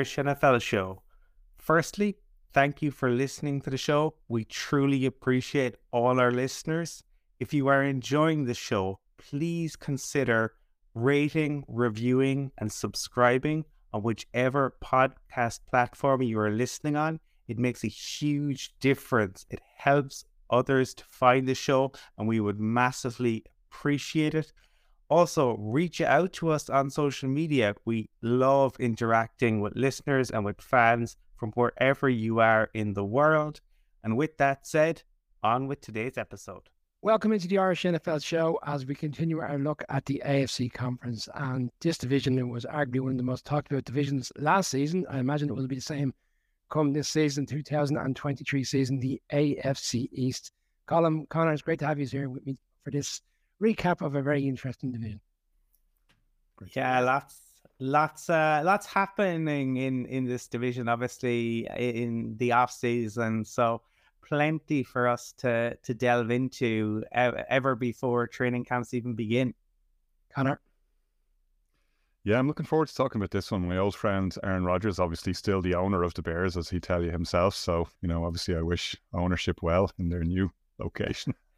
Irish NFL show. Firstly, thank you for listening to the show. We truly appreciate all our listeners. If you are enjoying the show, please consider rating, reviewing, and subscribing on whichever podcast platform you are listening on. It makes a huge difference. It helps others to find the show, and we would massively appreciate it. Also, reach out to us on social media. We love interacting with listeners and with fans from wherever you are in the world. And with that said, on with today's episode. Welcome into the Irish NFL show as we continue our look at the AFC conference. And this division was arguably one of the most talked about divisions last season. I imagine it will be the same come this season, 2023 season, the AFC East. Colm, Conor, it's great to have you here with me for this recap of a very interesting division. Great. Yeah, lots, lots, uh, lots happening in in this division. Obviously, in the off season, so plenty for us to to delve into ever before training camps even begin. Conor. Yeah, I'm looking forward to talking about this one. My old friend Aaron Rodgers, obviously still the owner of the Bears, as he tell you himself. So, you know, obviously I wish ownership well in their new location.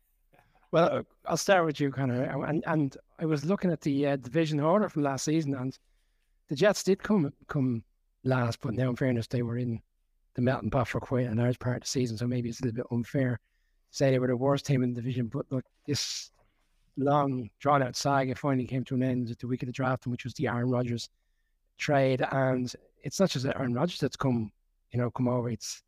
Well, I'll start with you, Conor. And and I was looking at the uh, division order from last season, and the Jets did come come last, but now in fairness, they were in the melting pot for quite a large part of the season, so maybe it's a little bit unfair to say they were the worst team in the division. But look, this long drawn out saga finally came to an end at the week of the draft, which was the Aaron Rodgers trade. And it's not just Aaron Rodgers that's come, you know, come over. It's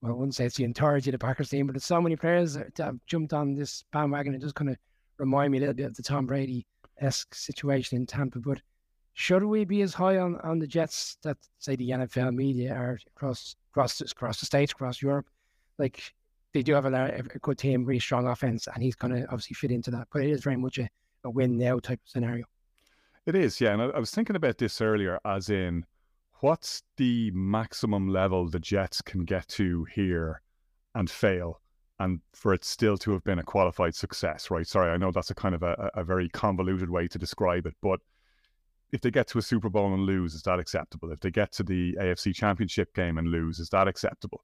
well, I wouldn't say it's the entirety of the Packers team, but it's so many players that have jumped on this bandwagon. It just kind of remind me a little bit of the Tom Brady esque situation in Tampa. But should we be as high on, on the Jets that say the NFL media are across across across the states, across Europe? Like they do have a, a good team, really strong offense, and he's going to obviously fit into that. But it is very much a, a win now type of scenario. It is, yeah. And I, I was thinking about this earlier, as in what's the maximum level the Jets can get to here and fail, and for it still to have been a qualified success, right? Sorry, I know that's a kind of a, a very convoluted way to describe it, but if they get to a Super Bowl and lose, is that acceptable? If they get to the AFC Championship game and lose, is that acceptable?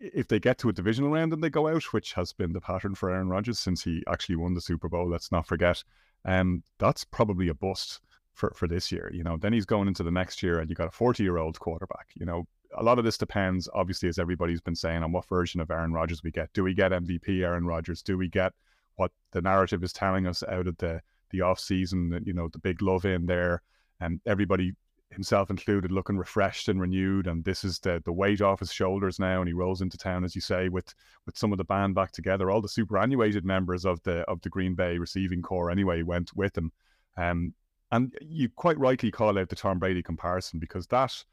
If they get to a divisional round and they go out, which has been the pattern for Aaron Rodgers since he actually won the Super Bowl, let's not forget, um, that's probably a bust for, for this year. You know, then he's going into the next year and you got a 40 year old quarterback. You know, a lot of this depends, obviously, as everybody's been saying, on what version of Aaron Rodgers we get. Do we get MVP Aaron Rodgers? Do we get what the narrative is telling us out of the the off season? You know, the big love in there, and everybody himself included looking refreshed and renewed and this is the the weight off his shoulders now and he rolls into town as you say with with some of the band back together all the superannuated members of the of the Green Bay receiving corps anyway went with him um and you quite rightly call out the Tom Brady comparison because that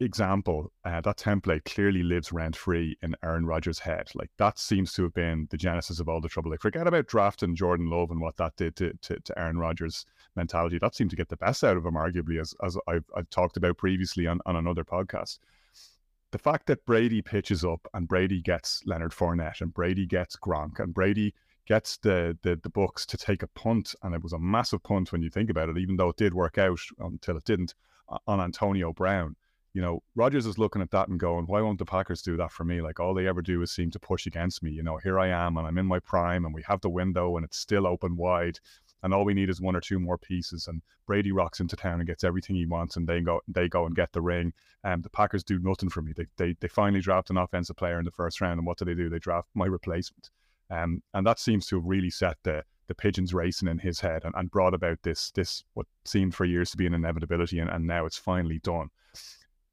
example, uh, that template clearly lives rent free in Aaron Rodgers' head. Like that seems to have been the genesis of all the trouble. Like forget about drafting Jordan Love and what that did to, to, to Aaron Rodgers' mentality. That seemed to get the best out of him, arguably, as as I've, I've talked about previously on, on another podcast. The fact that Brady pitches up and Brady gets Leonard Fournette and Brady gets Gronk and Brady gets the, the the Bucs to take a punt, and it was a massive punt when you think about it, even though it did work out until it didn't on Antonio Brown. You know, Rodgers is looking at that and going, "Why won't the Packers do that for me? Like all they ever do is seem to push against me. You know, here I am, and I'm in my prime, and we have the window, and it's still open wide." and all we need is one or two more pieces. And Brady rocks into town and gets everything he wants, and they go they go and get the ring. And um, the Packers do nothing for me. They, they they finally draft an offensive player in the first round, and what do they do? They draft my replacement. Um, and that seems to have really set the the pigeons racing in his head and, and brought about this this what seemed for years to be an inevitability and, and now it's finally done.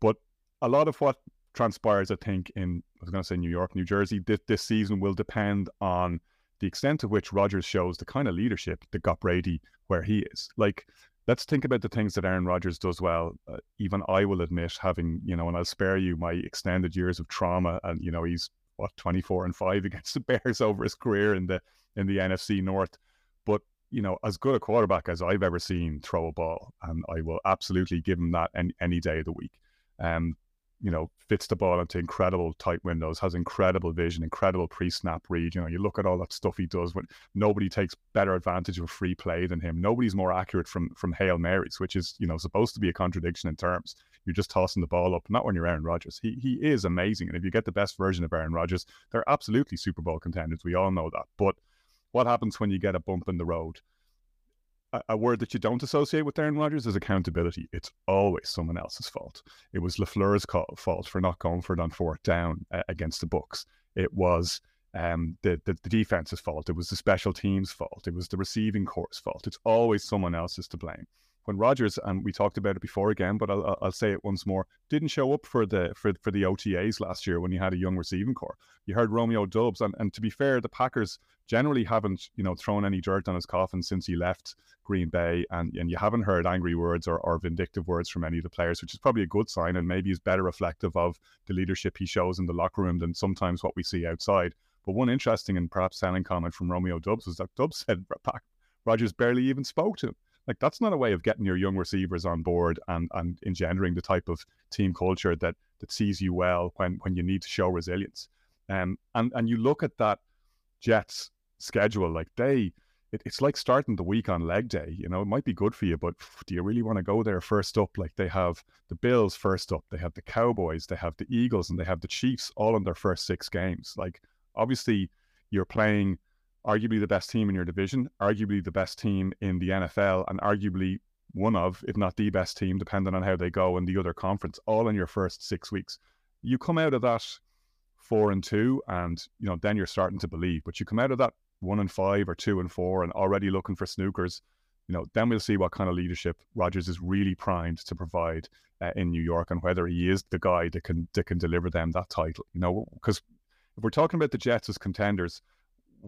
But a lot of what transpires, I think, in I was going to say New York, New Jersey, this, this season will depend on the extent to which Rodgers shows the kind of leadership that got Brady where he is. Like, let's think about the things that Aaron Rodgers does well. Uh, even I will admit, having you know, and I'll spare you my extended years of trauma, and you know, he's what 24 and 5 against the Bears over his career in the in the NFC North. But you know, as good a quarterback as I've ever seen throw a ball, and I will absolutely give him that any, any day of the week. Um, you know, fits the ball into incredible tight windows, has incredible vision, incredible pre-snap read. You know, you look at all that stuff he does when nobody takes better advantage of free play than him. Nobody's more accurate from from Hail Marys, which is, you know, supposed to be a contradiction in terms. You're just tossing the ball up, not when you're Aaron Rodgers. He he is amazing. And if you get the best version of Aaron Rodgers, they're absolutely Super Bowl contenders. We all know that. But what happens when you get a bump in the road? a, word that you don't associate with Aaron Rodgers is accountability. It's always someone else's fault. It was LaFleur's fault for not going for it on fourth down uh, against the Bucs. It was um, the, the, the defense's fault. It was the special teams' fault. It was the receiving corps' fault. It's always someone else's to blame when Rodgers and we talked about it before again, but I'll, I'll say it once more, didn't show up for the for, for the OTAs last year when you had a young receiving corps. You heard Romeo Doubs, and, and to be fair, the Packers generally haven't you know thrown any dirt on his coffin since he left Green Bay, and and you haven't heard angry words or, or vindictive words from any of the players, which is probably a good sign, and maybe is better reflective of the leadership he shows in the locker room than sometimes what we see outside. But one interesting and perhaps telling comment from Romeo Doubs was that Doubs said Rodgers barely even spoke to him. Like that's not a way of getting your young receivers on board and and engendering the type of team culture that that sees you well when when you need to show resilience. Um, and and you look at that Jets schedule, like they, it, it's like starting the week on leg day. You know, it might be good for you, but do you really want to go there first up? Like they have the Bills first up, they have the Cowboys, they have the Eagles, and they have the Chiefs all in their first six games. Like obviously, you're playing arguably the best team in your division, arguably the best team in the NFL, and arguably one of, if not the best team, depending on how they go in the other conference, all in your first six weeks. You come out of that four and two, and you know then you're starting to believe. But you come out of that one and five or two and four, and already looking for snookers. You know, then we'll see what kind of leadership Rodgers is really primed to provide uh, in New York, and whether he is the guy that can that can deliver them that title. You know, because if we're talking about the Jets as contenders,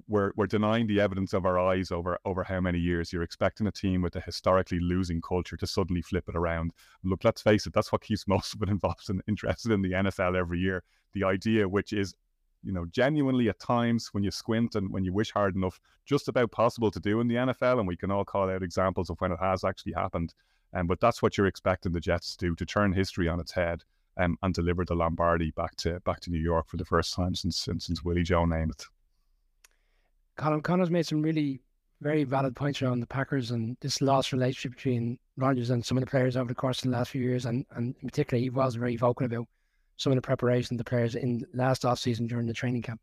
we're we're denying the evidence of our eyes over over how many years. You're expecting a team with a historically losing culture to suddenly flip it around. Look, let's face it, that's what keeps most of it involved and interested in the NFL every year. The idea, which is you know, genuinely at times when you squint and when you wish hard enough, just about possible to do in the NFL. And we can all call out examples of when it has actually happened. Um, but that's what you're expecting the Jets to do to turn history on its head um, and deliver the Lombardi back to back to New York for the first time since since, since Willie Joe Namath. Colm Conor's made some really very valid points around the Packers and this lost relationship between Rodgers and some of the players over the course of the last few years. And, and in particular, he was very vocal about some of the preparation of the players in last off season during the training camp.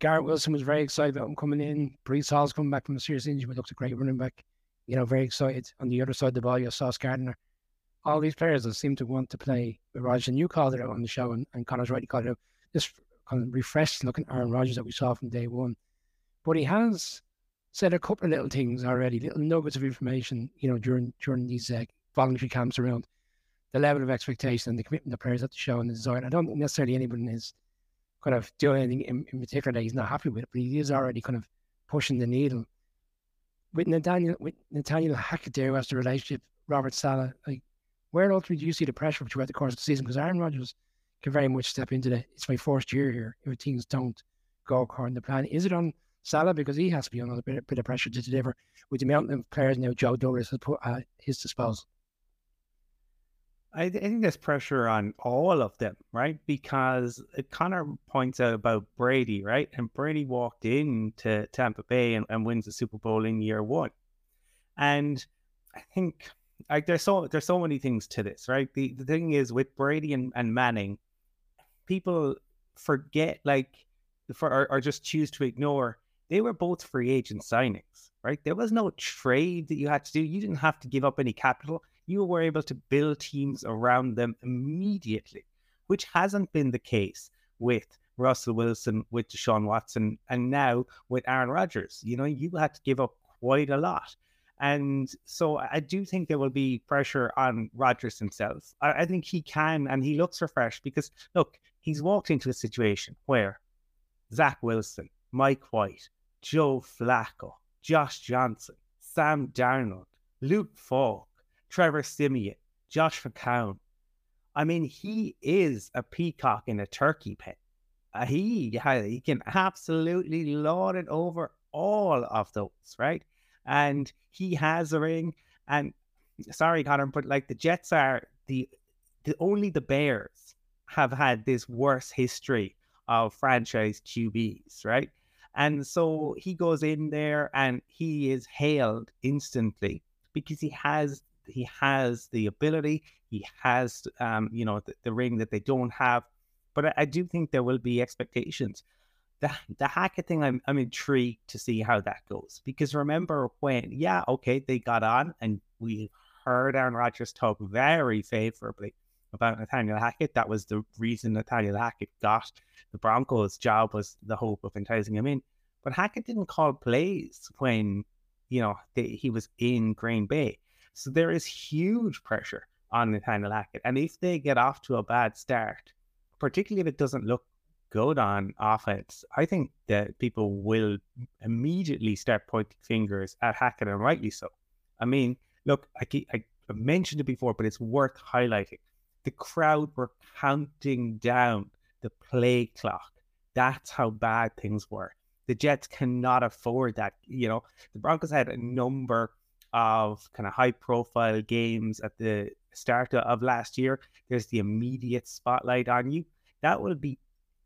Garrett Wilson was very excited about him coming in. Breece Hall's coming back from a serious injury, but looks a great running back. You know, very excited. On the other side of the ball, you have Sauce Gardner. All these players that seem to want to play with Rodgers. And you called it out on the show, and, and Conor's right, you called it out. This kind of refreshed looking Aaron Rodgers that we saw from day one. But he has said a couple of little things already, little nuggets of information, you know, during during these uh, voluntary camps around the level of expectation and the commitment the players have to show and the desire. I don't think necessarily anyone is kind of doing anything in, in particular that he's not happy with, but he is already kind of pushing the needle. With Nathaniel, with Nathaniel Hackett there, as the relationship, Robert Saleh, like, where else would you see the pressure throughout the course of the season? Because Aaron Rodgers can very much step into the, it's my first year here, if things don't go according to plan. Is it on Saleh because he has to be under a bit, bit of pressure to deliver with the amount of players now Joe Douglas has put at his disposal. I, I think there's pressure on all of them, right? Because Conor points out about Brady, right? And Brady walked in to Tampa Bay and, and wins the Super Bowl in year one. And I think like there's so there's so many things to this, right? The the thing is with Brady and, and Manning, people forget like for or, or just choose to ignore they were both free agent signings, right? There was no trade that you had to do. You didn't have to give up any capital. You were able to build teams around them immediately, which hasn't been the case with Russell Wilson, with Deshaun Watson, and now with Aaron Rodgers. You know, you had to give up quite a lot. And so I do think there will be pressure on Rodgers himself. I, I think he can and he looks refreshed because, look, he's walked into a situation where Zach Wilson, Mike White, Joe Flacco, Josh Johnson, Sam Darnold, Luke Falk, Trevor Siemian, Josh McCown. I mean, he is a peacock in a turkey pen. Uh, he, he can absolutely lord it over all of those, right? And he has a ring. And sorry, Conor, but like the Jets are the, the only the Bears have had this worse history of franchise QBs, right? And so he goes in there and he is hailed instantly because he has he has the ability, he has um, you know the, the ring that they don't have. But I, I, do think there will be expectations. The the Hackett thing, I'm I'm intrigued to see how that goes because remember when yeah okay they got on and we heard Aaron Rodgers talk very favorably about Nathaniel Hackett. That was the reason Nathaniel Hackett got the Broncos' job was the hope of enticing him in. But Hackett didn't call plays when, you know, they, he was in Green Bay. So there is huge pressure on Nathaniel Hackett. And if they get off to a bad start, particularly if it doesn't look good on offense, I think that people will immediately start pointing fingers at Hackett, and rightly so. I mean, look, I, I mentioned it before, but it's worth highlighting. The crowd were counting down the play clock. That's how bad things were. The Jets cannot afford that. You know, the Broncos had a number of kind of high profile games at the start of last year. There's the immediate spotlight on you. That will be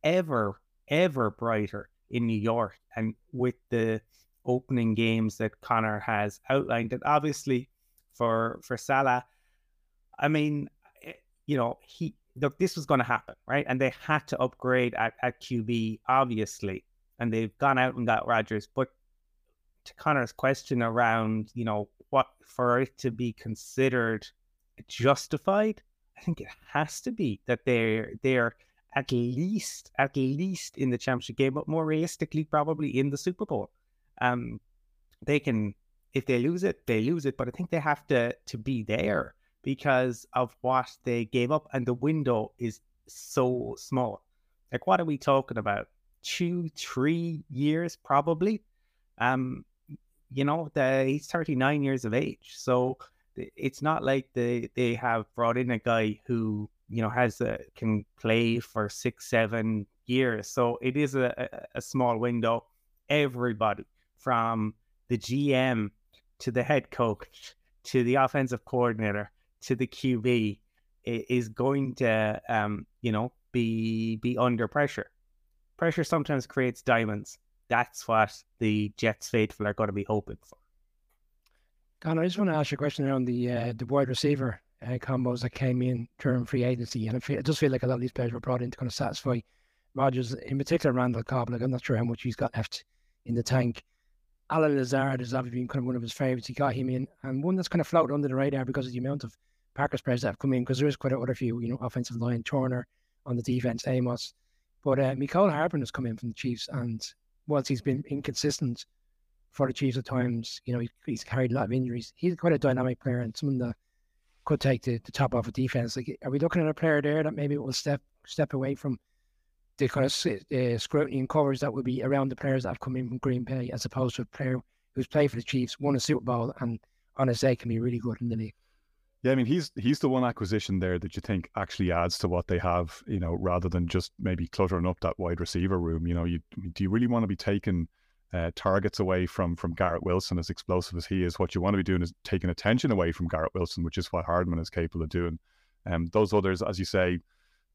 ever, ever brighter in New York. And with the opening games that Conor has outlined, and obviously for for Saleh, I mean, you know, he look, this was going to happen, right? And they had to upgrade at, at QB, obviously, and they've gone out and got Rodgers. But to Conor's question around, you know, what for it to be considered justified, I think it has to be that they're they're at least at least in the championship game, but more realistically, probably in the Super Bowl. Um, they can if they lose it, they lose it, but I think they have to to be there because of what they gave up, and the window is so small. Like, what are we talking about? Two, three years, probably. Um, you know, the, he's 39 years of age, so it's not like they they have brought in a guy who you know has a, can play for six, seven years. So it is a, a small window. Everybody from the GM to the head coach to the offensive coordinator to the QB is going to, um, you know, be be under pressure. Pressure sometimes creates diamonds. That's what the Jets faithful are going to be hoping for. Con, I just want to ask you a question around the uh, the wide receiver uh, combos that came in during free agency, and I, feel, I just feel like a lot of these players were brought in to kind of satisfy Rodgers, in particular Randall Cobb. Like I'm not sure how much he's got left in the tank. Allen Lazard has obviously been kind of one of his favourites. He got him in, and one that's kind of floated under the radar because of the amount of Packers players that have come in because there is quite a other few, you know, offensive line, Turner on the defense, Amos. But uh, Mecole Hardman has come in from the Chiefs, and whilst he's been inconsistent for the Chiefs at times, you know, he, he's carried a lot of injuries. He's quite a dynamic player and someone that could take the, the top off a of defense. Like, are we looking at a player there that maybe will step step away from the kind of uh, scrutiny and coverage that would be around the players that have come in from Green Bay, as opposed to a player who's played for the Chiefs, won a Super Bowl, and on his day can be really good in the league? Yeah, I mean he's he's the one acquisition there that you think actually adds to what they have, you know, rather than just maybe cluttering up that wide receiver room. You know, you do you really want to be taking uh, targets away from from Garrett Wilson as explosive as he is? What you want to be doing is taking attention away from Garrett Wilson, which is what Hardman is capable of doing. Um, those others, as you say,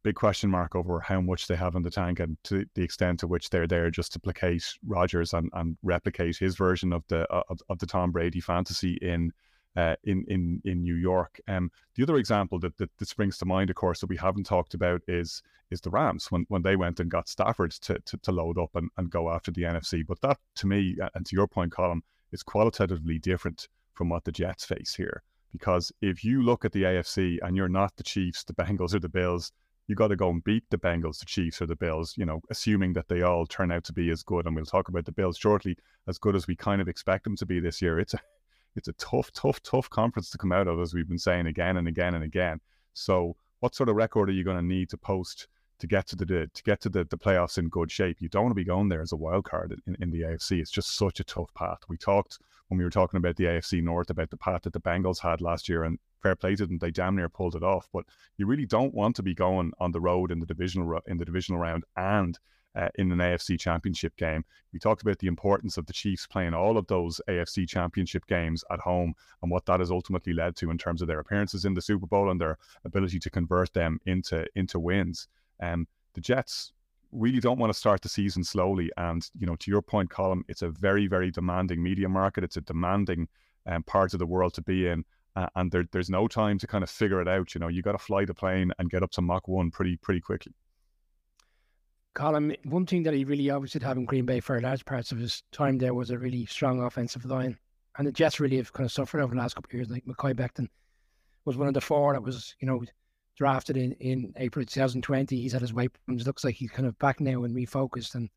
big question mark over how much they have in the tank and to the extent to which they're there just to placate Rodgers and, and replicate his version of the of, of the Tom Brady fantasy in uh, in in in New York. Um, the other example that, that, that springs to mind, of course, that we haven't talked about is is the Rams when when they went and got Stafford to to, to load up and, and go after the NFC. But that, to me, and to your point, Colm, is qualitatively different from what the Jets face here. Because if you look at the AFC and you're not the Chiefs, the Bengals, or the Bills, you got to go and beat the Bengals, the Chiefs, or the Bills, you know, assuming that they all turn out to be as good. And we'll talk about the Bills shortly, as good as we kind of expect them to be this year. It's a it's a tough, tough, tough conference to come out of, as we've been saying again and again and again. So, what sort of record are you going to need to post to get to the to get to the, the playoffs in good shape? You don't want to be going there as a wild card in, in the AFC. It's just such a tough path. We talked when we were talking about the AFC North about the path that the Bengals had last year, and fair play to them. They damn near pulled it off. But you really don't want to be going on the road in the divisional in the divisional round and uh, in an AFC Championship game. We talked about the importance of the Chiefs playing all of those AFC Championship games at home and what that has ultimately led to in terms of their appearances in the Super Bowl and their ability to convert them into into wins. Um, the Jets really don't want to start the season slowly. And you know, to your point, Colm, it's a very very demanding media market. It's a demanding um, part of the world to be in. Uh, and there, there's no time to kind of figure it out. You know, you got to fly the plane and get up to Mach 1 pretty pretty quickly. Colm, one thing that he really obviously did have in Green Bay for a large parts of his time there was a really strong offensive line. And the Jets really have kind of suffered over the last couple of years. Like Mekhi Becton was one of the four that was, you know, drafted in, in April 2020. He's had his weapons. Looks like he's kind of back now and refocused. And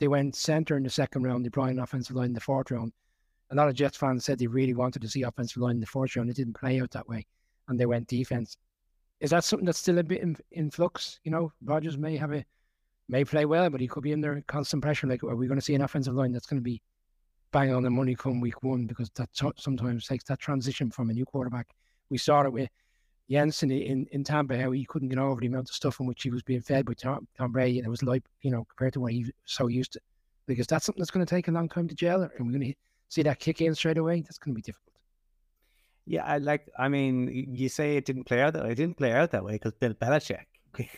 they went centre in the second round. They brought in offensive line in the fourth round. A lot of Jets fans said they really wanted to see offensive line in the fourth round. It didn't play out that way. And they went defense. Is that something that's still a bit in, in flux? You know, Rodgers may have a may play well, but he could be under constant pressure. Like, are we going to see an offensive line that's going to be bang on the money come week one? Because that sometimes takes that transition from a new quarterback. We saw it with Jensen in, in Tampa, how he couldn't get over the amount of stuff in which he was being fed by Tom, Tom Brady, and it was like, you know, compared to what he was so used to. Because that's something that's going to take a long time to gel, and we're going to see that kick in straight away. That's going to be difficult. Yeah, I like. I mean, you say it didn't play out that way. It didn't play out that way because Bill Belichick,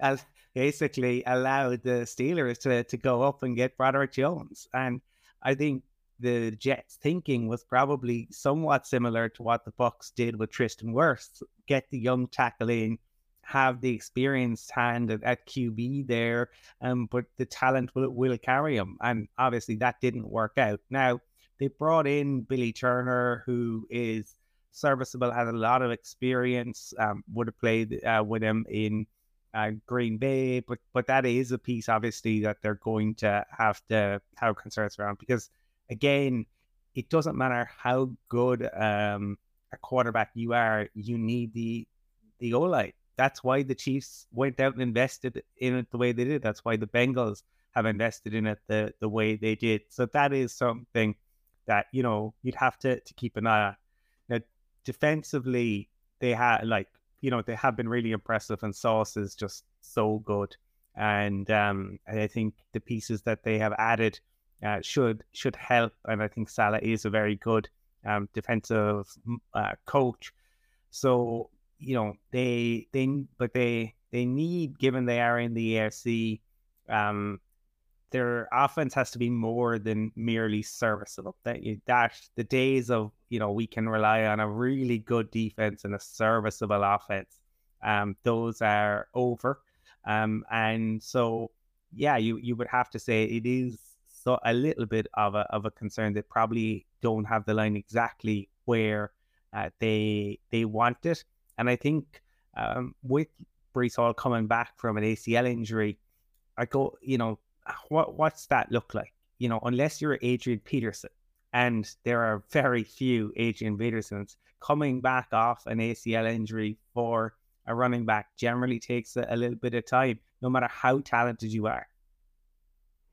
as basically allowed the Steelers to, to go up and get Broderick Jones. And I think the Jets' thinking was probably somewhat similar to what the Bucs did with Tristan Wirfs. Get the young tackle in, have the experienced hand at, at QB there, um, but the talent will, will carry him. And obviously that didn't work out. Now, they brought in Billy Turner, who is serviceable, has a lot of experience, um, would have played uh, with him in uh, Green Bay, but but that is a piece obviously that they're going to have to have concerns around because again, it doesn't matter how good um, a quarterback you are, you need the the O line. That's why the Chiefs went out and invested in it the way they did. That's why the Bengals have invested in it the the way they did. So that is something that you know you'd have to to keep an eye on. Now, defensively, they had like you know, they have been really impressive, and Sauce is just so good. And um, I think the pieces that they have added uh, should should help. And I think Saleh is a very good um, defensive uh, coach. So you know they they but they they need given they are in the AFC, um, their offense has to be more than merely serviceable. That that the days of you know we can rely on a really good defense and a serviceable offense, um, those are over. Um, and so yeah, you you would have to say it is so a little bit of a of a concern. that probably don't have the line exactly where uh, they they want it, and I think um, with Breece Hall coming back from an ACL injury, I go you know what what's that look like? You know, unless you're Adrian Peterson, and there are very few Adrian Petersons coming back off an ACL injury for a running back generally takes a, little bit of time, no matter how talented you are.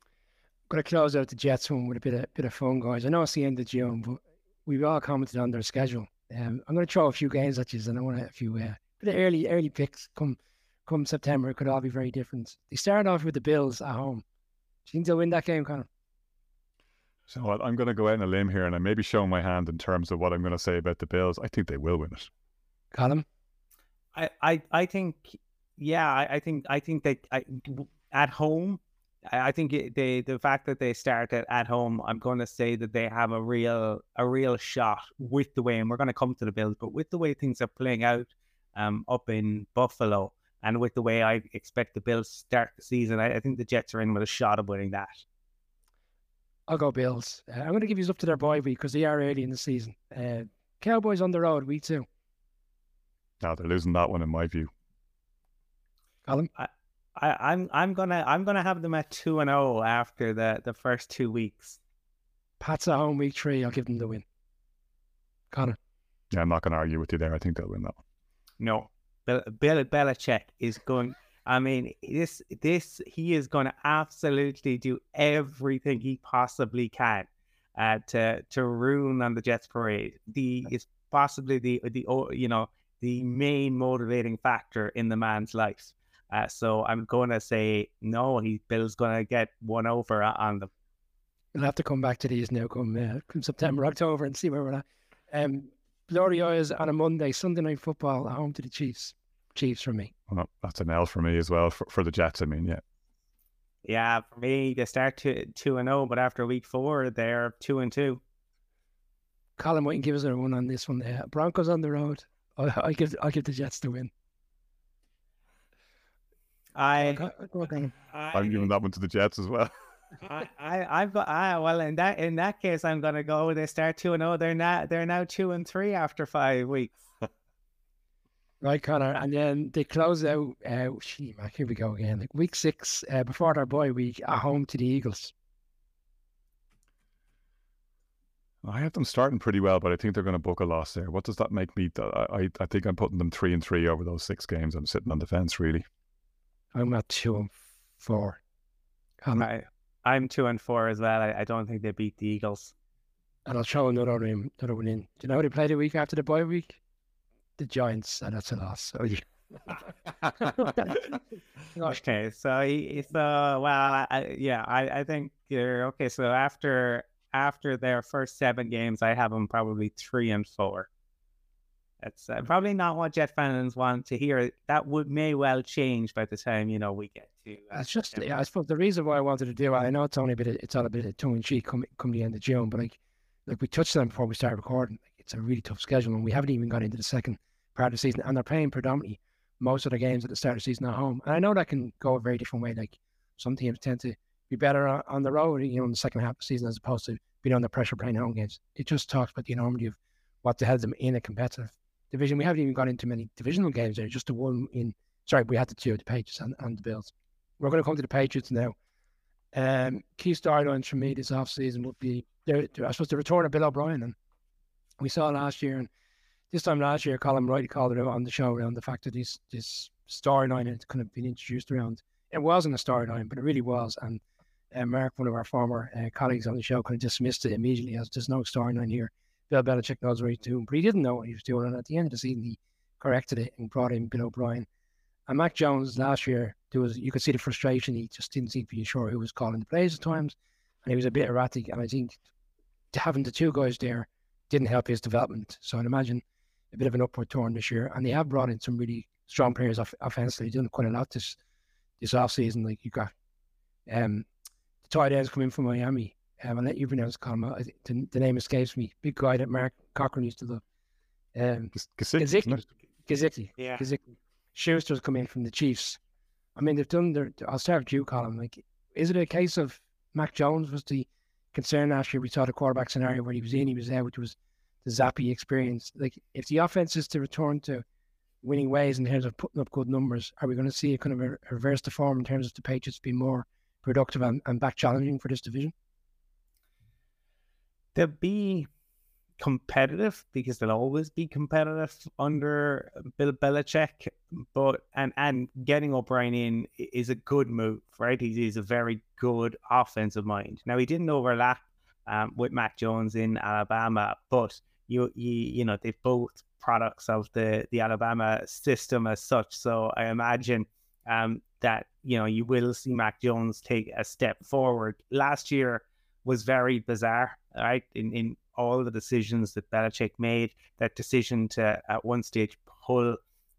I'm going to close out the Jets one with a bit of bit of fun, guys. I know it's the end of June, but we've all commented on their schedule. Um, I'm going to throw a few games at you, and I want a few uh, bit early early picks come come September. It could all be very different. They start off with the Bills at home. Do you think they'll win that game, Conor? So I'm going to go out on a limb here, and I may be showing my hand in terms of what I'm going to say about the Bills. I think they will win it. Colm, I, I, I think, yeah, I, I think, I think that I, at home, I think they the fact that they started at home, I'm going to say that they have a real a real shot with the way, and we're going to come to the Bills, but with the way things are playing out, um, up in Buffalo, and with the way I expect the Bills start the season, I, I think the Jets are in with a shot of winning that. I'll go Bills. Uh, I'm going to give you up to their bye week because they are early in the season. Uh, Cowboys on the road, week two. No, they're losing that one in my view. Colm, I, I, I'm I'm gonna I'm gonna have them at two and zero oh after the the first two weeks. Pats at home week three. I'll give them the win. Conor. Yeah, I'm not going to argue with you there. I think they'll win that one. No, Bill, Bill Belichick is going. I mean, this this he is going to absolutely do everything he possibly can uh, to to ruin on the Jets parade. The is possibly the the you know the main motivating factor in the man's life. Uh, so I'm going to say no. He Bill's going to get one over on them. We'll have to come back to these now, come, uh, come September, October, and see where we're at. Um, Glorio's on a Monday, Sunday night football at home to the Chiefs. Chiefs for me. Well, that's an L for me as well for, for the Jets. I mean, yeah. Yeah, for me, they start two two and zero, oh, but after week four, they're two and two. Colm White give us a one on this one. There, Broncos on the road. I, I give I give the Jets the win. I, I am giving that one to the Jets as well. I, I I've got I well in that in that case I'm gonna go they start two and oh they're not they're now two and three after five weeks. right, Conor, and then they close out. Uh, gee, man, here we go again. Like week six uh, before their bye week at home to the Eagles. I have them starting pretty well, but I think they're going to book a loss there. What does that make me? I I think I'm putting them three and three over those six games. I'm sitting on the fence really. I'm at two and four. I, I'm two and four as well. I, I don't think they beat the Eagles. And I'll show another one, another one in. Do you know who they play the week after the bye week? The Giants, and that's a loss. So, okay, so it's uh well, I, yeah, I I think you're okay. So after after their first seven games, I have them probably three and four. That's uh, probably not what Jet fans want to hear. That would may well change by the time you know we get to. Uh, it's just, yeah, I suppose the reason why I wanted to do it. I know it's only a bit, of, it's all a bit of tongue in cheek come come the end of June, but like, like we touched on before we started recording, like, it's a really tough schedule, and we haven't even got into the second part of the season, and they're playing predominantly most of the games at the start of the season at home. And I know that can go a very different way. Like some teams tend to be better on, the road, you know, in the second half of the season as opposed to being under pressure playing home games. It just talks about the enormity of what the hell them in a competitive division. We haven't even got into many divisional games there. Just the one in. Sorry, we had the two, the Patriots and, and the Bills. We're going to come to the Patriots now. Um, key storylines for me this off season would be, I suppose, the return of Bill O'Brien. And we saw last year, and this time last year, Colm Wright called it out on the show around the fact that this this storyline had kind of been introduced around. It wasn't a storyline, but it really was. And uh, Mark, one of our former uh, colleagues on the show, kind of dismissed it immediately as there's no storyline here. Bill Belichick knows what he's doing, but he didn't know what he was doing. And at the end of the season, he corrected it and brought in Bill O'Brien. And Mac Jones last year, there was you could see the frustration. He just didn't seem to be sure who was calling the plays at times, and he was a bit erratic. And I think having the two guys there didn't help his development. So I'd imagine a bit of an upward turn this year. And they have brought in some really strong players off- offensively. Done quite a lot this this off season. Like you got um, the tight ends coming from Miami. Um, I'll let you pronounce Colm. The, the, name escapes me. Big guy that Mark Cochran used to love. Um, Gesicki. Gesicki. Yeah. Gesicki. Schuster's come in from the Chiefs. I mean, they've done their. I'll start with you, Colm. Like, is it a case of Mac Jones was the concern last year? We saw the quarterback scenario where he was in, he was out, which was the Zappe experience. Like, if the offense is to return to winning ways in terms of putting up good numbers, are we going to see a kind of a, reverse the form in terms of the Patriots being more productive and, and back challenging for this division? There'll be competitive because they'll always be competitive under Bill Belichick. But and and getting O'Brien in is a good move, right? He's, he's a very good offensive mind. Now he didn't overlap um, with Mac Jones in Alabama, but you you you know they've both products of the the Alabama system as such. So I imagine um, that you know you will see Mac Jones take a step forward. Last year was very bizarre, right? In in all the decisions that Belichick made, that decision to at one stage pull,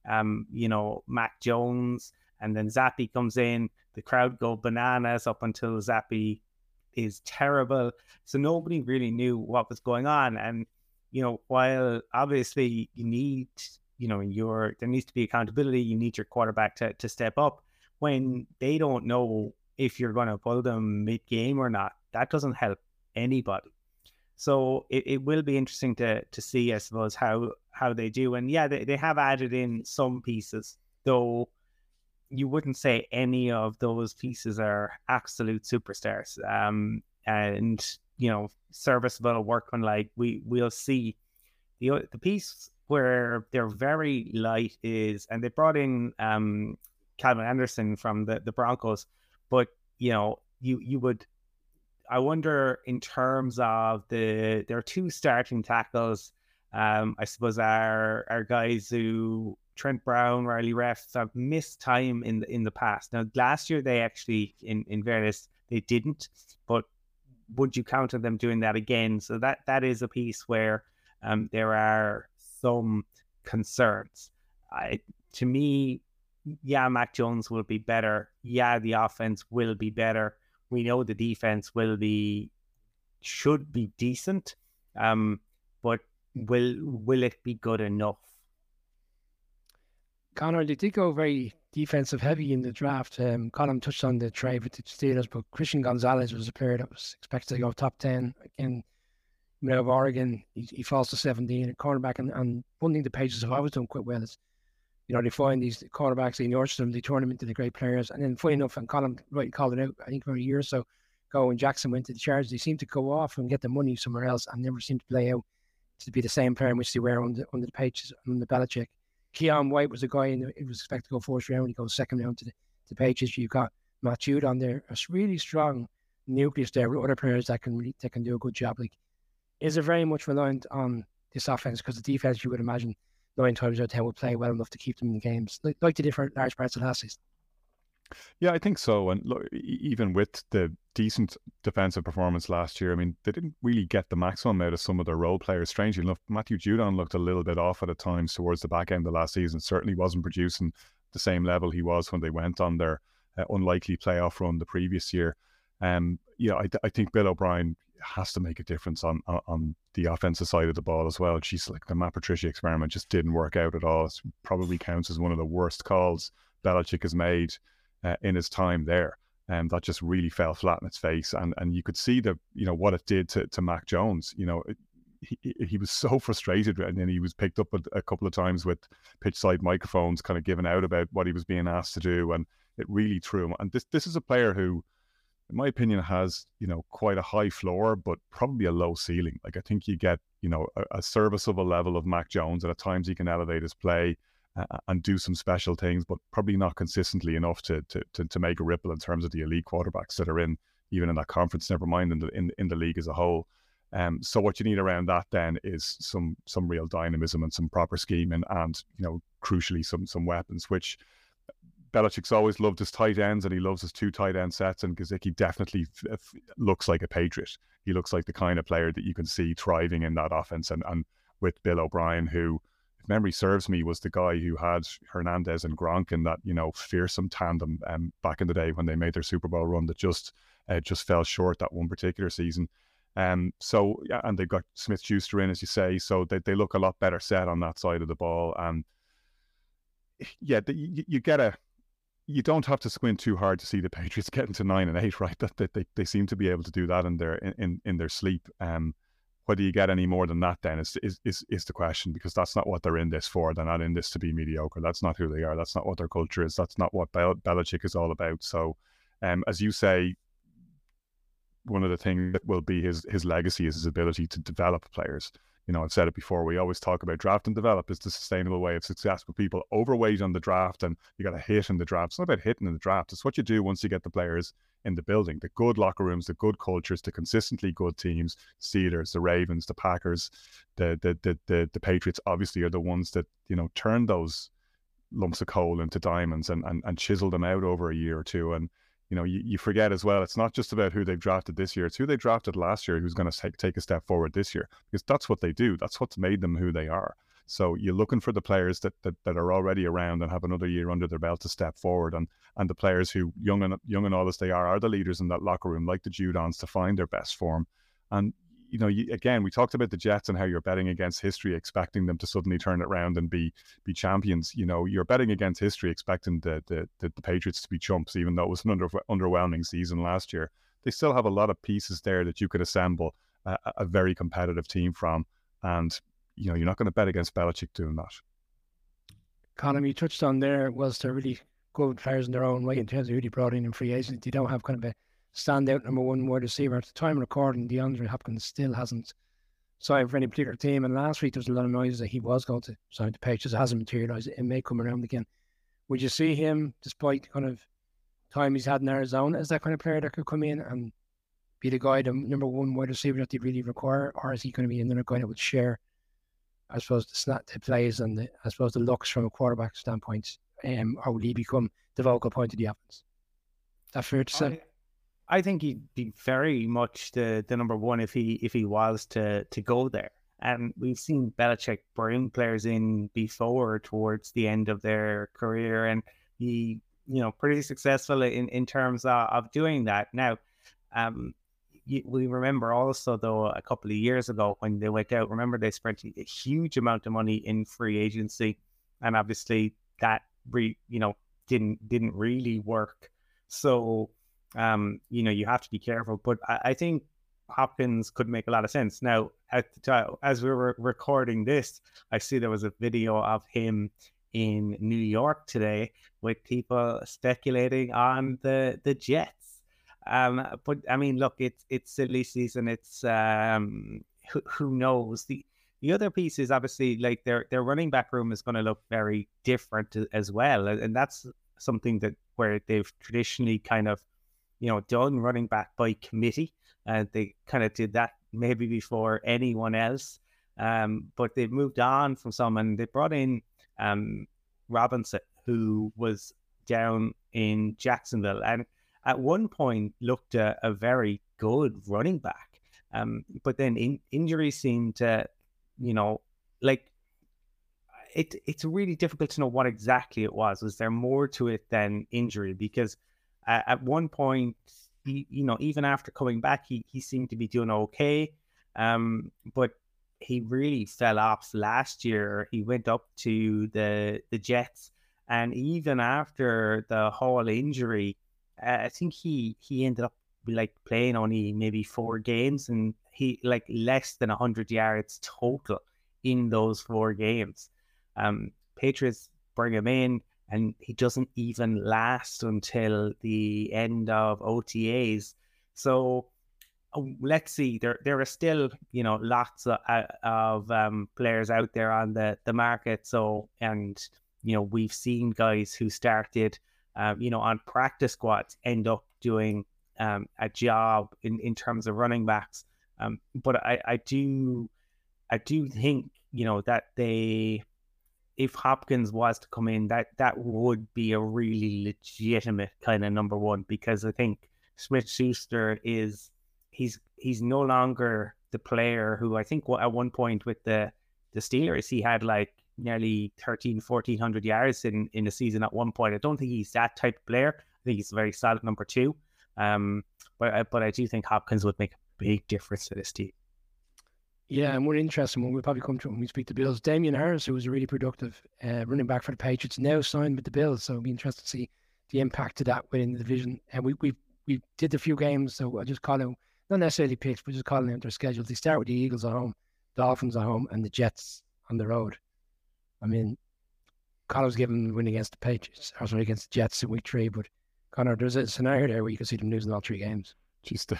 um, you know, Mac Jones, and then Zappe comes in, the crowd go bananas up until Zappe is terrible. So nobody really knew what was going on. And, you know, while obviously you need, you know, your there needs to be accountability, you need your quarterback to, to step up when they don't know if you're going to pull them mid game or not. That doesn't help anybody. So it, it will be interesting to to see, I suppose, how how they do. And yeah, they, they have added in some pieces, though you wouldn't say any of those pieces are absolute superstars. Um, and you know, serviceable workman like we we'll see. The the piece where they're very light is, and they brought in um Calvin Anderson from the the Broncos, but you know, you you would I wonder in terms of the there are two starting tackles Um, I suppose our our guys who Trent Brown, Riley Reiff have missed time in the in the past. Now last year they actually in in fairness they didn't, but would you counter them doing that again? So that that is a piece where um, there are some concerns. I, to me, yeah, Mac Jones will be better. Yeah, the offense will be better. We know the defense will be should be decent. Um, but will will it be good enough? Conor, they did go very defensive heavy in the draft. Um, Colm touched on the trade with the Steelers, but Christian Gonzalez was a player that was expected to go top 10. Again, you know, of Oregon, he, he falls to 17 at cornerback. And, and one thing the Pages have always done quite well is, you know, they find these cornerbacks, they nurture them, they turn them into the great players. And then, funny mm. enough, and Colm right called it out, I think, for a year or so ago when Jackson went to the Chargers, they seemed to go off and get the money somewhere else and never seemed to play out to be the same player in which they were under, under the Pages, under the Belichick. Keion White was a guy, and it was expected to go first round. He goes second round to the, the Patriots. You've got Matt Judon there. A really strong nucleus there with other players that can really, that can do a good job. Like, is it very much reliant on this offense because the defense, you would imagine, nine times out of ten would play well enough to keep them in the games, like, like the different large parts of last season. Yeah, I think so. And look, even with the decent defensive performance last year, I mean, they didn't really get the maximum out of some of their role players. Strangely enough, Matthew Judon looked a little bit off at times towards the back end of last season. Certainly wasn't producing the same level he was when they went on their uh, unlikely playoff run the previous year. Um, yeah, I, I think Bill O'Brien has to make a difference on, on, the offensive side of the ball as well. She's like the Matt Patricia experiment just didn't work out at all. It probably counts as one of the worst calls Belichick has made uh, in his time there. And that just really fell flat in its face, and and you could see the you know what it did to to Mac Jones. You know, he, he was so frustrated, and then he was picked up a, a couple of times with pitch side microphones, kind of giving out about what he was being asked to do, and it really threw him. And this this is a player who, in my opinion, has you know quite a high floor, but probably a low ceiling. Like I think you get you know a, a serviceable level of Mac Jones, and at times he can elevate his play uh, and do some special things, but probably not consistently enough to, to, to to make a ripple in terms of the elite quarterbacks that are in even in that conference. Never mind in the in, in the league as a whole. Um, so what you need around that then is some some real dynamism and some proper scheming, and you know, crucially some some weapons. Which Belichick's always loved his tight ends, and he loves his two tight end sets. And Gesicki definitely f- f- looks like a patriot. He looks like the kind of player that you can see thriving in that offense. And and with Bill O'Brien, who if memory serves me, was the guy who had Hernandez and Gronk in that you know fearsome tandem um, back in the day when they made their Super Bowl run that just uh, just fell short that one particular season. Um, so yeah, and they've got Smith Schuster in, as you say, so they, they look a lot better set on that side of the ball. And yeah, the, you, you get a you don't have to squint too hard to see the Patriots getting to nine and eight, right? That, they, they seem to be able to do that in their in, in their sleep. Um, whether you get any more than that then is, is is is the question because that's not what they're in this for. They're not in this to be mediocre. That's not who they are. That's not what their culture is. That's not what Bel- Belichick is all about. So, um, as you say, one of the things that will be his his legacy is his ability to develop players you know, I've said it before. We always talk about draft and develop is the sustainable way of success. But people overweight on the draft, and you got to hit in the draft. It's not about hitting in the draft. It's what you do once you get the players in the building, the good locker rooms, the good cultures, the consistently good teams. Steelers, the Ravens, the Packers, the the the the, the Patriots. Obviously, are the ones that you know turn those lumps of coal into diamonds and, and and chisel them out over a year or two. And you know, you, you forget as well, it's not just about who they've drafted this year, it's who they drafted last year who's going to take, take a step forward this year because that's what they do. That's what's made them who they are. So you're looking for the players that, that, that are already around and have another year under their belt to step forward, and and the players who young and young and all as they are are the leaders in that locker room, like the Judons, to find their best form. And you know, you, again, we talked about the Jets and how you're betting against history, expecting them to suddenly turn it around and be be champions. You know, you're betting against history, expecting the the, the, the Patriots to be chumps, even though it was an under, underwhelming season last year. They still have a lot of pieces there that you could assemble a, a very competitive team from, and you know, you're not going to bet against Belichick doing that. Colm, you touched on there was to really go good players in their own way in terms of who they brought in in free agents. You don't have kind of a standout number one wide receiver. At the time of recording, DeAndre Hopkins still hasn't signed for any particular team. And last week there was a lot of noise that he was going to sign the Patriots. It hasn't materialised. It may come around again. Would you see him, despite kind of time he's had in Arizona, as that kind of player that could come in and be the guy, the number one wide receiver that they really require, or is he going to be another guy that would share I suppose the snap the plays and the, I suppose the looks from a quarterback standpoint, um, or will he become the vocal point of the offense? That fair to say? I, I think he'd be very much the, the number one if he if he was to to go there. And we've seen Belichick bring players in before towards the end of their career, and he, you know, pretty successful in, in terms of, of doing that. Now, um, we remember also though a couple of years ago when they went out. Remember they spent a huge amount of money in free agency, and obviously that re, you know didn't didn't really work. So um, you know you have to be careful. But I, I think Hopkins could make a lot of sense. Now, at the time, as we were recording this, I see there was a video of him in New York today with people speculating on the the Jets. Um, but I mean, look, it's it's silly season. It's um, who, who knows the the other piece is obviously like their their running back room is going to look very different as well, and that's something that where they've traditionally kind of you know done running back by committee. Uh, they kind of did that maybe before anyone else. Um, but they've moved on from some and they brought in um, Robinson, who was down in Jacksonville and at one point looked a, a very good running back. Um, but then in, injuries seemed to, you know, like it, it's really difficult to know what exactly it was. Was there more to it than injury? Because uh, at one point, he, you know, even after coming back, he, he seemed to be doing okay. Um, but he really fell off last year. He went up to the the Jets, and even after the Hall injury, uh, I think he he ended up like playing only maybe four games, and he like less than hundred yards total in those four games. Um, Patriots bring him in, and he doesn't even last until the end of OTAs. So oh, let's see. There there are still you know lots of, of um, players out there on the the market. So and you know we've seen guys who started um, you know on practice squads end up doing um, a job in in terms of running backs. Um, but I I do I do think you know that they if Hopkins was to come in, that that would be a really legitimate kind of number one because I think Smith Schuster is he's he's no longer the player who I think at one point with the the Steelers he had like nearly 13 1400 yards in in the season at one point. I don't think he's that type of player. I think he's a very solid number 2. Um but but I do think Hopkins would make a big difference to this team. Yeah, and we're interesting when we probably come to when we speak to Bills. Damien Harris, who was a really productive uh, running back for the Patriots, now signed with the Bills. So it'll be interesting to see the impact of that within the division. And we we we did a few games, so I just call them not necessarily picks, but just calling out their schedules. They start with the Eagles at home, Dolphins at home, and the Jets on the road. I mean, Conor's given the win against the Patriots, or sorry, against the Jets in week three, but Conor, there's a scenario there where you can see them losing all three games. Just the,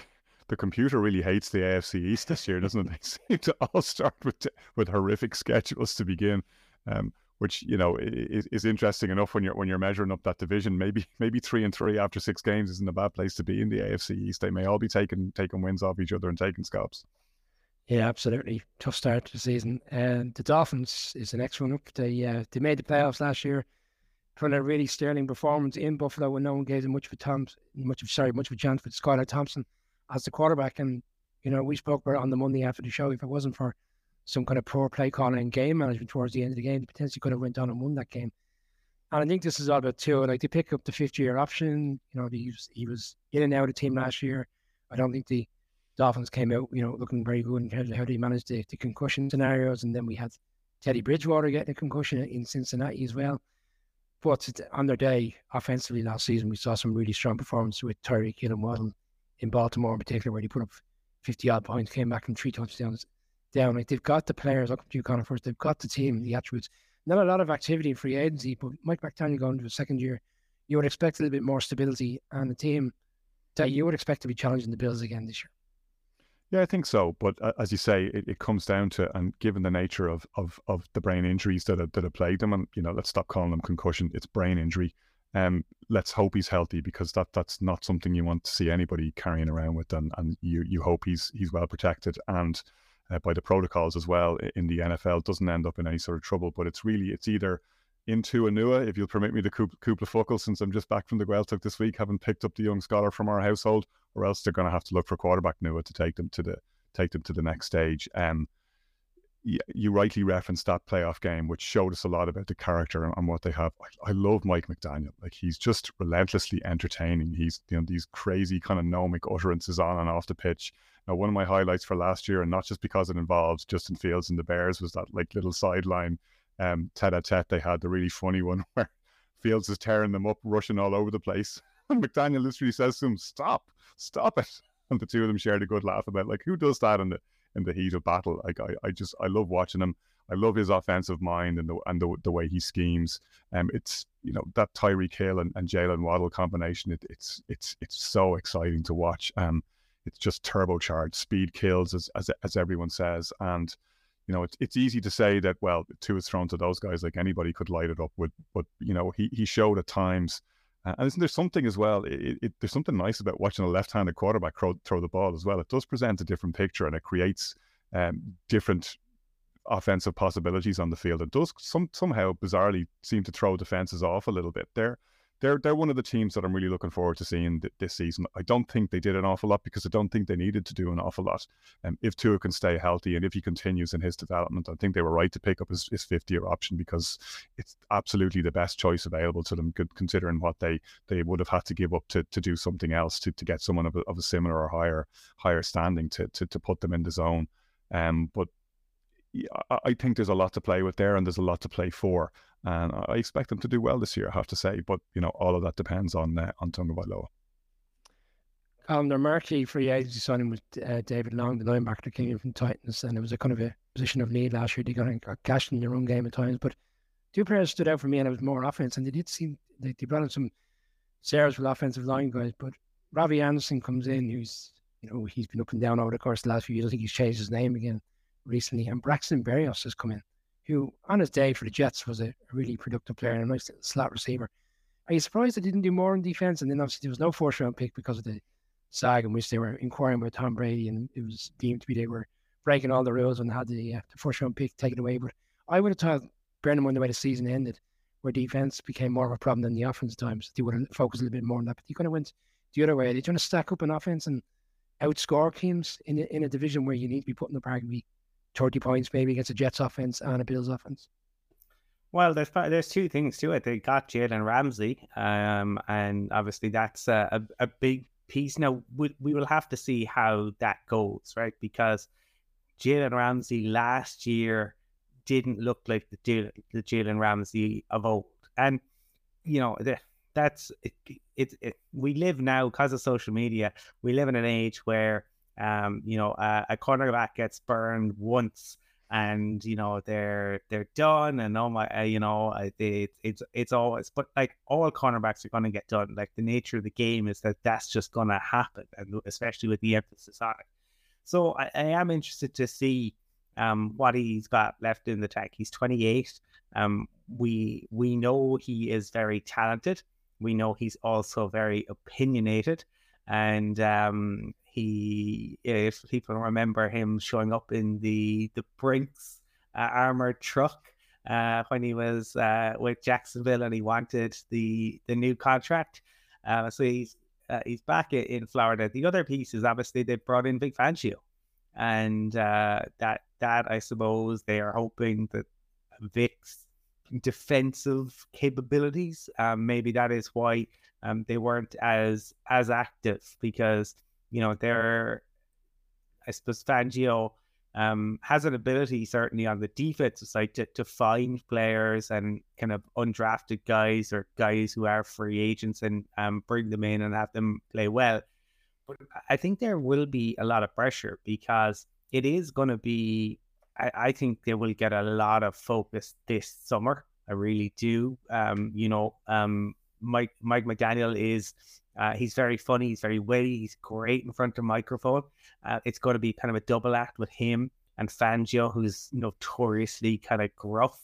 the computer really hates the AFC East this year, doesn't it? They seem to all start with with horrific schedules to begin, um, which you know is, is, interesting enough when you're when you're measuring up that division. Maybe maybe three and three after six games isn't a bad place to be in the AFC East. They may all be taking taking wins off each other and taking scalps. Yeah, absolutely tough start to the season. And the Dolphins is the next one up. They uh, they made the playoffs last year from a really sterling performance in Buffalo when no one gave them much of a Tom, much of sorry, much of a chance with Skylar Thompson as the quarterback. And, you know, we spoke about on the Monday after the show, if it wasn't for some kind of poor play calling and game management towards the end of the game, they potentially could have went on and won that game. And I think this is all about too. Like they pick up the fifth year option. You know, he was, he was in and out of the team last year. I don't think the Dolphins came out, you know, looking very good in terms of how they managed the, the concussion scenarios. And then we had Teddy Bridgewater getting a concussion in Cincinnati as well. But on their day, offensively last season, we saw some really strong performance with Tyreek Hill and Waddle in Baltimore in particular, where he put up 50 odd points, came back from three touchdowns down. Like they've got the players, up to Conor, first, they've got the team, the attributes. Not a lot of activity in free agency, but Mike McDaniel going into a second year, you would expect a little bit more stability and the team that you would expect to be challenging the Bills again this year. Yeah, I think so. But uh, as you say, it, it, comes down to, and given the nature of, of, of the brain injuries that have, that have plagued them, and you know, let's stop calling them concussion. It's brain injury. Um, let's hope he's healthy because that that's not something you want to see anybody carrying around with, and, and you you hope he's he's well protected. And uh, by the protocols as well in the NFL doesn't end up in any sort of trouble. But it's really it's either into Anua, if you'll permit me the Focal, since I'm just back from the Gaeltacht this week, having picked up the young scholar from our household, or else they're going to have to look for quarterback Nua to take them to the take them to the next stage. Um, you rightly referenced that playoff game, which showed us a lot about the character and, and what they have. I, I, love Mike McDaniel. Like he's just relentlessly entertaining. He's you know these crazy kind of gnomic utterances on and off the pitch. Now, one of my highlights for last year, and not just because it involves Justin Fields and the Bears, was that like little sideline um, tete-a-tete they had, the really funny one where Fields is tearing them up, rushing all over the place. And McDaniel literally says to him, "Stop, stop it!" And the two of them shared a good laugh about like who does that in the in the heat of battle. Like I, I just I love watching him. I love his offensive mind and the and the, the way he schemes. Um, it's you know that Tyreek Hill and, and Jaylen Waddle combination. It, it's it's it's so exciting to watch. Um, it's just turbocharged. Speed kills, as as as everyone says, and you know, it's it's easy to say that well, two is thrown to those guys like anybody could light it up with, but you know, he he showed at times, uh, and isn't there something as well? It, it, there's something nice about watching a left-handed quarterback throw, throw the ball as well. It does present a different picture, and it creates um, different offensive possibilities on the field. It does some somehow bizarrely seem to throw defenses off a little bit. There, they're they're one of the teams that I'm really looking forward to seeing th- this season. I don't think they did an awful lot because I don't think they needed to do an awful lot. Um, if Tua can stay healthy and if he continues in his development, I think they were right to pick up his, his fifth year option because it's absolutely the best choice available to them, considering what they they would have had to give up to to do something else to, to get someone of a, of a similar or higher higher standing to to to put them in the zone. Um, but I think there's a lot to play with there, and there's a lot to play for. And I expect them to do well this year, I have to say. But you know, all of that depends on uh, on Tagovailoa. Um, their marquee free agency signing was uh, David Long, the linebacker that came in from Titans, and it was a kind of a position of need last year. They got, got cashed in their own game at times, but two players stood out for me, and it was more offense. And they did seem they, they brought in some with offensive line guys, but Robbie Anderson comes in, who's you know he's been up and down over the course of the last few years. I think he's changed his name again recently, and Braxton Berrios has come in who on his day for the Jets was a, really productive player and a nice slot receiver. Are you surprised they didn't do more in defense? And then obviously there was no first round pick because of the SAG in which they were inquiring about Tom Brady, and it was deemed to be they were breaking all the rules and had the, uh, the first round pick taken away. But I would have thought, Brendan, when the way the season ended, where defense became more of a problem than the offense times, they would have focused a little bit more on that. But you kind of went the other way. They're trying to stack up an offense and outscore teams in a, in a division where you need to be putting the arguably 30 points maybe against a Jets offense and a Bills offense? Well, there's there's two things to it. They got Jalen Ramsey, um, and obviously that's a, a, a, big piece. Now we, we will have to see how that goes, right? Because Jalen Ramsey last year didn't look like the the Jalen Ramsey of old, and you know the, that's it, it, it, We live now because of social media. We live in an age where um, you know, uh, a cornerback gets burned once and you know they're they're done and oh my uh, you know they, it's it's always but like all cornerbacks are going to get done. Like the nature of the game is that that's just going to happen and especially with the emphasis on it. So I, I, am interested to see um what he's got left in the tank. He's 28 um we we know he is very talented. We know he's also very opinionated. And um he, if people remember him showing up in the the Brinks uh, armored truck uh, when he was uh, with Jacksonville and he wanted the the new contract. Uh, so he's uh, he's back in Florida. The other piece is obviously they brought in Vic Fangio, and uh, that that I suppose they are hoping that Vic's defensive capabilities. Um, maybe that is why um, they weren't as as active because you know, they're, I suppose Fangio um, has an ability certainly on the defensive side to, to find players and kind of undrafted guys or guys who are free agents and um, bring them in and have them play well. But I think there will be a lot of pressure because it is going to be, I, I, think they will get a lot of focus this summer. I really do. Um, you know, um, Mike Mike McDaniel is uh, he's very funny. He's very witty. He's great in front of microphone. Uh, it's going to be kind of a double act with him and Fangio, who's notoriously kind of gruff.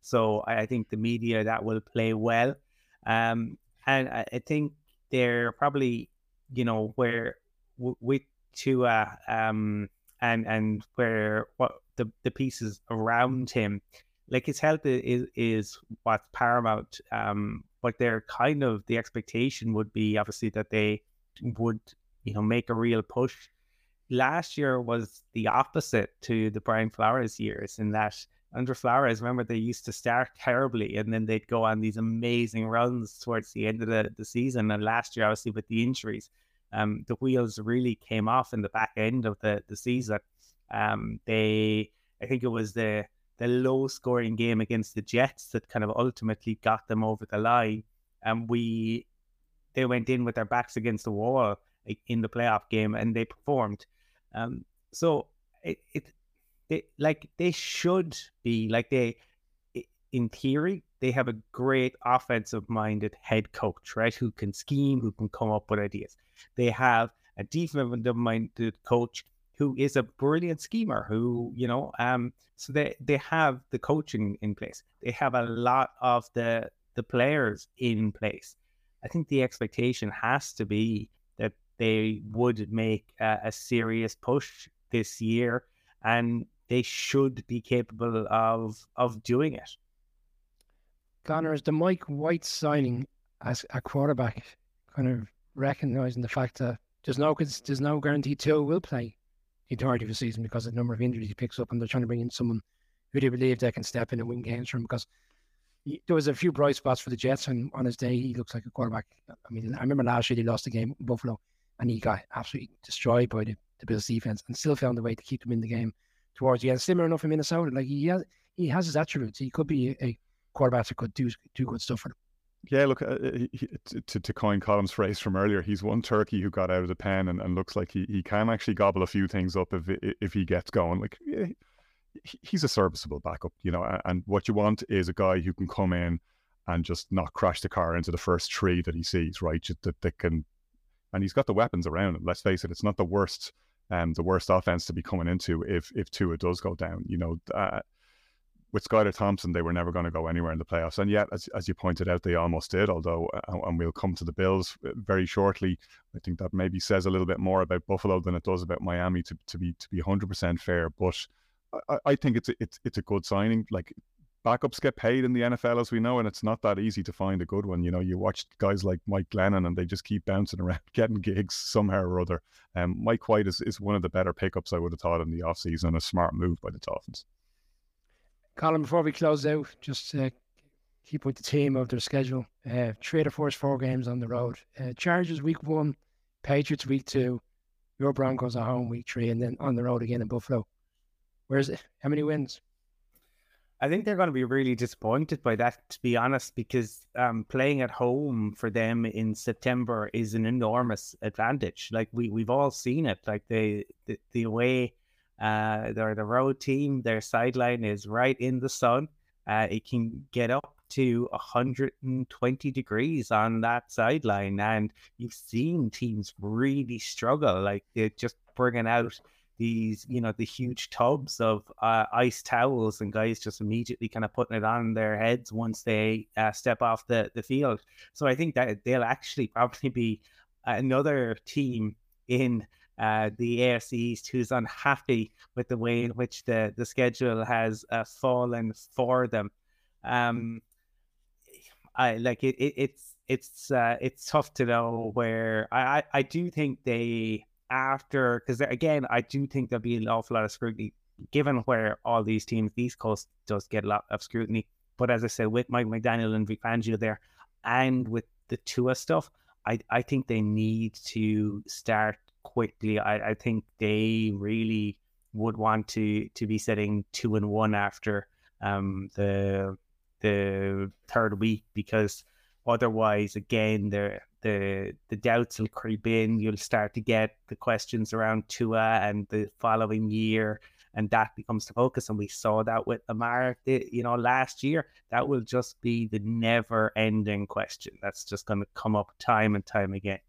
So I, I think the media that will play well. Um, and I, I, think they're probably, you know, where w- with to uh, um, and and where what the the pieces around him, like his health is is what's paramount. Um, but they're kind of the expectation would be obviously that they would you know make a real push. Last year was the opposite to the Brian Flores years in that under Flores, remember they used to start terribly and then they'd go on these amazing runs towards the end of the, the season. And last year, obviously with the injuries, um, the wheels really came off in the back end of the, the season. Um, they, I think it was the the low scoring game against the Jets that kind of ultimately got them over the line. And we, they went in with their backs against the wall in the playoff game and they performed. Um, so it, it, they like they should be like they, in theory, they have a great offensive minded head coach, right? Who can scheme, who can come up with ideas. They have a defensive minded coach who is a brilliant schemer who you know um so they they have the coaching in place. They have a lot of the the players in place. I think the expectation has to be that they would make a, a serious push this year and they should be capable of of doing it. Conor, is the Mike White signing as a quarterback kind of recognizing the fact that there's no there's no guarantee Tua will play the entirety of the season because of the number of injuries he picks up, and they're trying to bring in someone who they believe they can step in and win games from. Because he, there was a few bright spots for the Jets, and on his day, he looks like a quarterback. I mean, I remember last year they lost the game in Buffalo, and he got absolutely destroyed by the, the Bills defense, and still found a way to keep them in the game towards the end. Similar enough in Minnesota, like he has, he has his attributes. He could be a, a quarterback that could do do good stuff for them. Yeah, look, uh, he, to, to coin Colm's phrase from earlier, he's one turkey who got out of the pen and, and looks like he, he can actually gobble a few things up if if he gets going. Like, he's a serviceable backup, you know, and what you want is a guy who can come in and just not crash the car into the first tree that he sees, right? That, that can, and he's got the weapons around him. Let's face it, it's not the worst, um, the worst offense to be coming into if if Tua does go down. You know, uh, with Skylar Thompson, they were never going to go anywhere in the playoffs. And yet, as, as you pointed out, they almost did, although, uh, and we'll come to the Bills uh, very shortly. I think that maybe says a little bit more about Buffalo than it does about Miami to, to be to be 100% fair. But I, I think it's a, it's, it's a good signing. Like, backups get paid in the NFL, as we know, and it's not that easy to find a good one. You know, you watch guys like Mike Glennon and they just keep bouncing around, getting gigs somehow or other. Um, Mike White is, is one of the better pickups I would have thought in the offseason, a smart move by the Dolphins. Colm, before we close out, just uh, keep with the team of their schedule. Uh, three of the four games on the road. Uh, Chargers week one, Patriots week two, your Broncos at home week three, and then on the road again in Buffalo. Where's it? How many wins? I think they're going to be really disappointed by that, to be honest, because um, playing at home for them in September is an enormous advantage. Like we we've all seen it. Like the the, the away uh, they're the road team. Their sideline is right in the sun. Uh, it can get up to 120 degrees on that sideline, and you've seen teams really struggle. Like they're just bringing out these, you know, the huge tubs of uh, ice towels, and guys just immediately kind of putting it on their heads once they uh, step off the the field. So I think that they'll actually probably be another team in uh, the AFC East who's unhappy with the way in which the, the schedule has uh, fallen for them. Um, I like it, it it's it's uh, it's tough to know where I, I, I do think they after because again I do think there'll be an awful lot of scrutiny given where all these teams the East Coast does get a lot of scrutiny. But as I said, with Mike McDaniel and Vic Fangio there, and with the Tua stuff, I I think they need to start quickly. I, I think they really would want to to be setting two and one after um, the the third week because otherwise, again, the the the doubts will creep in. You'll start to get the questions around Tua and the following year, and that becomes the focus. And we saw that with Lamar, you know, last year. That will just be the never-ending question. That's just going to come up time and time again.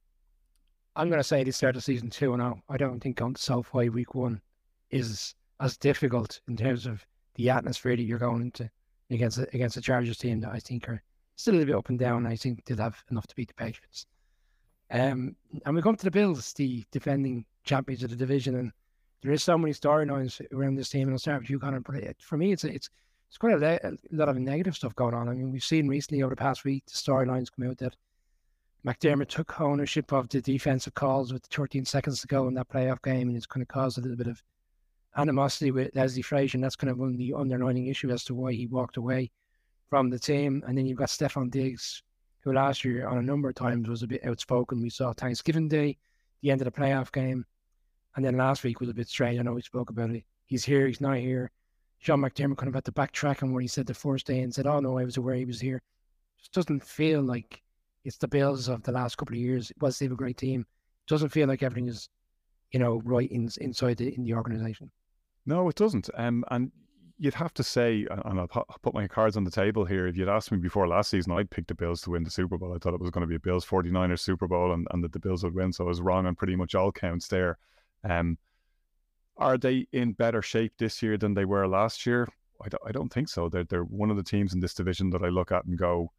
I'm going to say they start the season two and I don't think going to SoFi week one is as difficult in terms of the atmosphere that you're going into against against a Chargers team that I think are still a little bit up and down. I think they'll have enough to beat the Patriots. Um, and we come to the Bills, the defending champions of the division, and there is so many storylines around this team, and I'll start with you, Conor. But it, for me, it's it's it's quite a, a, lot of negative stuff going on. I mean, we've seen recently over the past week the storylines come out that McDermott mm. took ownership of the defensive calls with 13 seconds to go in that playoff game, and it's kind of caused a little bit of animosity with Leslie Frazier, and that's kind of one of the underlying issue as to why he walked away from the team. And then you've got Stefon Diggs, who last year on a number of times was a bit outspoken. We saw Thanksgiving Day, the end of the playoff game, and then last week was a bit strange. I know we spoke about it. He's here, he's not here. Sean McDermott kind of had to backtrack on what he said the first day and said, "Oh no, I was aware he was here." Just doesn't feel like it's the Bills of the last couple of years. It was still a great team. It doesn't feel like everything is, you know, right in, inside the in the organization. No, it doesn't. Um, and you'd have to say, and I'll put my cards on the table here. If you'd asked me before last season, I'd pick the Bills to win the Super Bowl. I thought it was going to be a Bills 49ers Super Bowl and, and that the Bills would win. So I was wrong on pretty much all counts there. Um, are they in better shape this year than they were last year? I don't, I don't think so. They're, they're one of the teams in this division that I look at and go,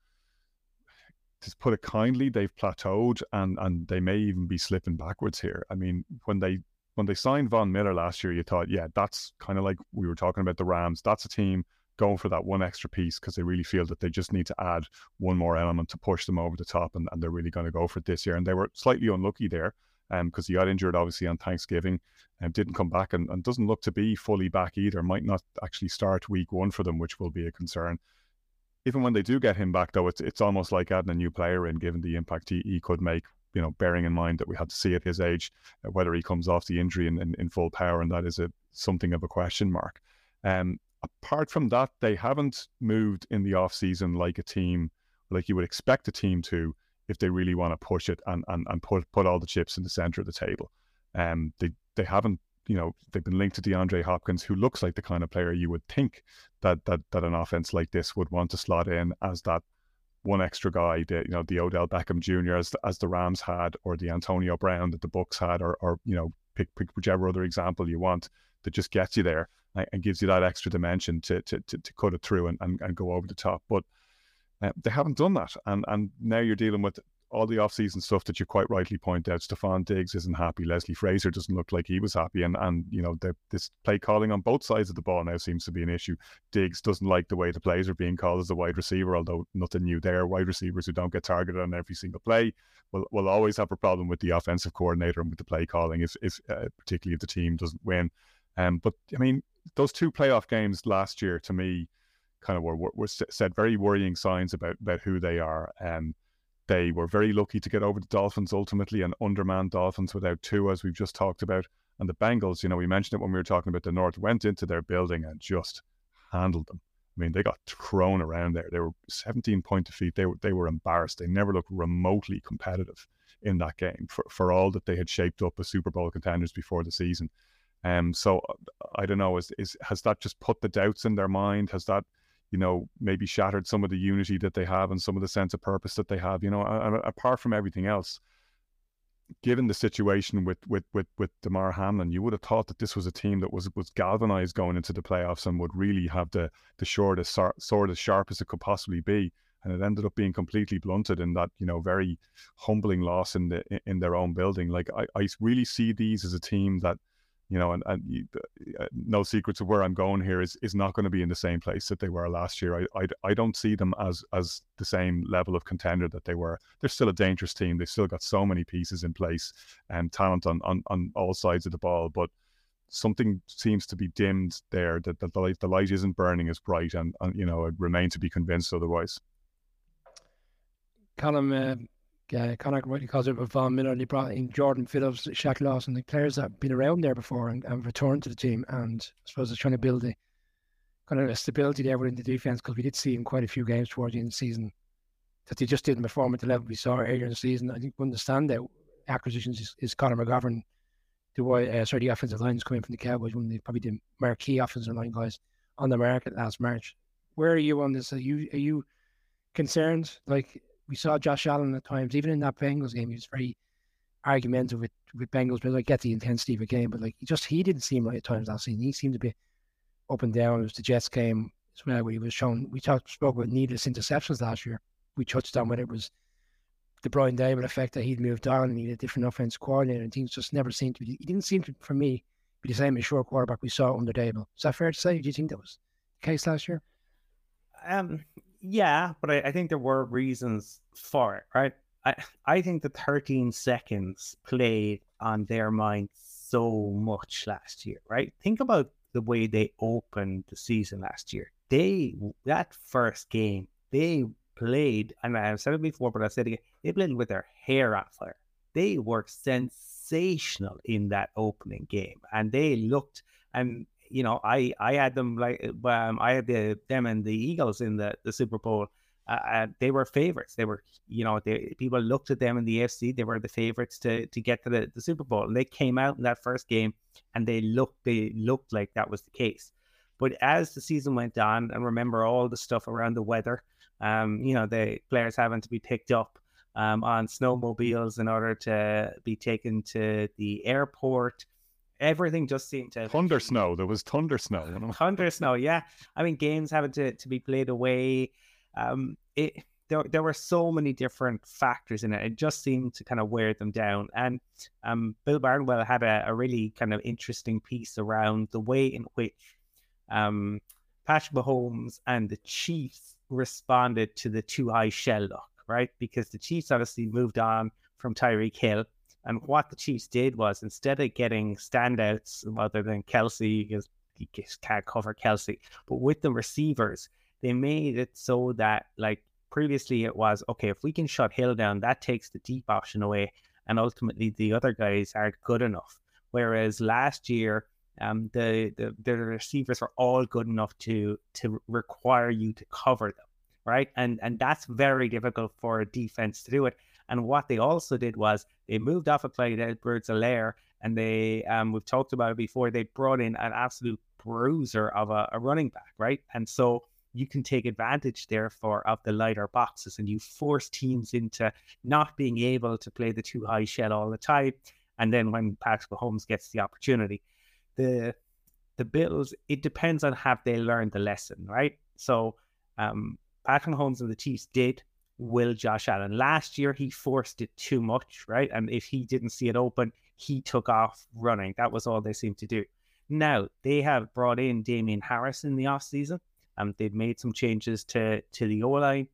to put it kindly, they've plateaued and, and they may even be slipping backwards here. I mean, when they when they signed Von Miller last year, you thought, yeah, that's kind of like we were talking about the Rams. That's a team going for that one extra piece because they really feel that they just need to add one more element to push them over the top, and, and they're really going to go for it this year. And they were slightly unlucky there because um, he got injured obviously on Thanksgiving and didn't come back and, and doesn't look to be fully back either. Might not actually start week one for them, which will be a concern. Even when they do get him back, though, it's it's almost like adding a new player in, given the impact he, he could make you know, bearing in mind that we had to see at his age uh, whether he comes off the injury in, in, in, full power, and that is a something of a question mark. Um, apart from that, they haven't moved in the off season like a team, like you would expect a team to, if they really want to push it and and, and put put all the chips in the center of the table. Um, they they haven't, you know, they've been linked to DeAndre Hopkins, who looks like the kind of player you would think that that that an offense like this would want to slot in as that one extra guy, the you know the Odell Beckham Jr. as the, as the Rams had, or the Antonio Brown that the Bucs had, or or you know pick pick whichever other example you want that just gets you there and gives you that extra dimension to to to, to cut it through and, and, and go over the top. But uh, they haven't done that, and and now you're dealing with all the off-season stuff that you quite rightly point out. Stefon Diggs isn't happy. Leslie Frazier doesn't look like he was happy, and and you know the, this play calling on both sides of the ball now seems to be an issue. Diggs doesn't like the way the plays are being called as a wide receiver, although nothing new there. Wide receivers who don't get targeted on every single play will will always have a problem with the offensive coordinator and with the play calling, if if uh, particularly if the team doesn't win. Um, but I mean, those two playoff games last year to me kind of were, were, were said very worrying signs about about who they are. Um, they were very lucky to get over the Dolphins ultimately, and undermanned Dolphins without two, as we've just talked about. And the Bengals, you know, we mentioned it when we were talking about the North, went into their building and just handled them. I mean, they got thrown around there. They were 17 point defeat. They were they were embarrassed. They never looked remotely competitive in that game for, for all that they had shaped up as Super Bowl contenders before the season. Um, so I don't know. Is is has that just put the doubts in their mind? Has that you know, maybe shattered some of the unity that they have and some of the sense of purpose that they have. You know, and apart from everything else, given the situation with with with with Damar Hamlin, you would have thought that this was a team that was was galvanized going into the playoffs and would really have the the sword as sword as sharp as it could possibly be. And it ended up being completely blunted in that you know very humbling loss in the in their own building. Like I, I really see these as a team that you know, and, and uh, no secrets of where I'm going here is is not going to be in the same place that they were last year. I, I, I don't see them as as the same level of contender that they were. They're still a dangerous team. They've still got so many pieces in place and talent on on, on all sides of the ball, but something seems to be dimmed there. That, the light the light isn't burning as bright, and, and you know, I remain to be convinced otherwise. Colm, uh, uh, Conor rightly calls it Von Miller. They brought in Jordan Phillips, Shaq Lawson, the players that have been around there before and, and returned to the team. And I suppose it's trying to build a kind of a stability there within the defense because we did see in quite a few games towards the end of the season that they just didn't perform at the level we saw earlier in the season. I think one of the standout acquisitions is, is Connor McGovern. The uh, sorry, the offensive line is coming from the Cowboys, one of the probably the marquee offensive line guys on the market last March. Where are you on this? Are you are you concerned? Like we saw Josh Allen at times, even in that Bengals game, he was very argumentative with, with Bengals, but I get the intensity of a game, but like he just he didn't seem right at times last season. He seemed to be up and down. It was the Jets game as well, where he was shown. We talked spoke about needless interceptions last year. We touched on whether it was the Brian Daboll effect that he'd moved on and he had a different offense coordinator and things just never seemed to be. He didn't seem to, for me, be the same sure quarterback we saw under Daboll. Is that fair to say? Do you think that was the case last year? Um, yeah, but I, I think there were reasons for it, right? I, I think the 13 seconds played on their mind so much last year, right? Think about the way they opened the season last year. They that first game, they played, and I've said it before, but I said it again, they played with their hair on fire. They were sensational in that opening game, and they looked. And you know, I I had them like um, I had the them and the Eagles in the the Super Bowl. Uh, they were favorites. They were, you know, they, people looked at them in the AFC. They were the favorites to to get to the, the Super Bowl. And they came out in that first game, and they looked they looked like that was the case. But as the season went on, and remember all the stuff around the weather, um, you know, the players having to be picked up um, on snowmobiles in order to be taken to the airport. Everything just seemed to thunder snow. There was thunder snow. Thunder snow, yeah. I mean, games having to, to be played away. Um, it there, there were so many different factors in it. It just seemed to kind of wear them down. And um, Bill Barnwell had a, a really kind of interesting piece around the way in which um, Patrick Mahomes and the Chiefs responded to the two high shell lock, right? Because the Chiefs obviously moved on from Tyreek Hill. And what the Chiefs did was instead of getting standouts other than Kelce, because he can't cover Kelce, but with the receivers, they made it so that like previously it was okay, if we can shut Hill down, that takes the deep option away. And ultimately the other guys aren't good enough. Whereas last year, um, the, the the receivers are all good enough to to require you to cover them, right? And and that's very difficult for a defense to do it. And what they also did was they moved off of Clyde Edwards-Helaire and they um we've talked about it before, they brought in an absolute bruiser of a, a running back, right? And so you can take advantage therefore of the lighter boxes and you force teams into not being able to play the two high shell all the time. And then when Patrick Mahomes gets the opportunity, the the Bills, it depends on have they learned the lesson, right? So um, Patrick Mahomes and the Chiefs did will Josh Allen. Last year he forced it too much, right? And if he didn't see it open, he took off running. That was all they seemed to do. Now they have brought in Damien Harris in the offseason. Um, they've made some changes to to the O line.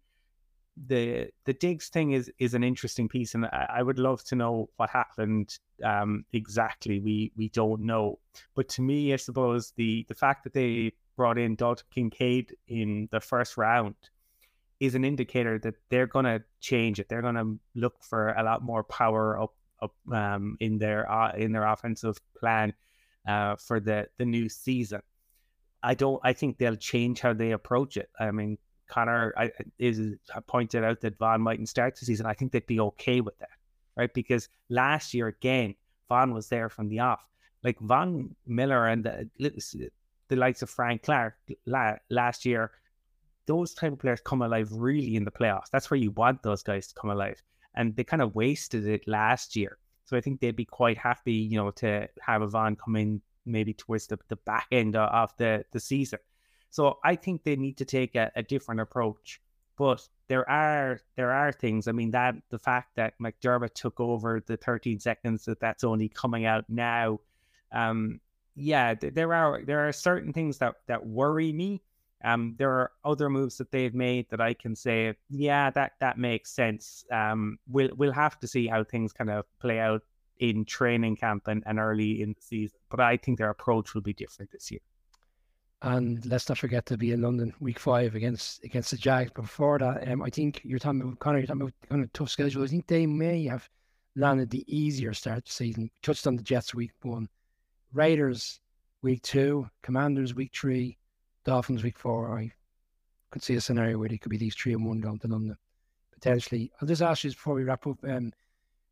The the Diggs thing is is an interesting piece, and I, I would love to know what happened um, exactly. We we don't know, but to me, I suppose the the fact that they brought in Dalton Kincaid in the first round is an indicator that they're going to change it. They're going to look for a lot more power up up um, in their uh, in their offensive plan uh, for the the new season. I don't. I think they'll change how they approach it. I mean, Conor I, is pointed out that Von mightn't start the season. I think they'd be okay with that, right? Because last year again, Von was there from the off. Like Von Miller and the, the likes of Frank Clark last year, those type of players come alive really in the playoffs. That's where you want those guys to come alive, and they kind of wasted it last year. So I think they'd be quite happy, you know, to have a Von come in maybe towards the, the back end of the, the season. So I think they need to take a, a different approach. But there are there are things. I mean that the fact that McDermott took over the 13 seconds that that's only coming out now. Um, yeah, there are there are certain things that that worry me. Um, there are other moves that they've made that I can say, yeah, that that makes sense. Um, we'll we'll have to see how things kind of play out in training camp and, and early in the season. But I think their approach will be different this year. And let's not forget to be in London week five against against the Jags. Before that, um, I think you're talking about Conor, you're talking about kind of tough schedule. I think they may have landed the easier start to season. Touched on the Jets week one, Raiders week two, Commanders week three, Dolphins week four. I could see a scenario where they could be these three and one going to London potentially. I'll just ask you before we wrap up. Um,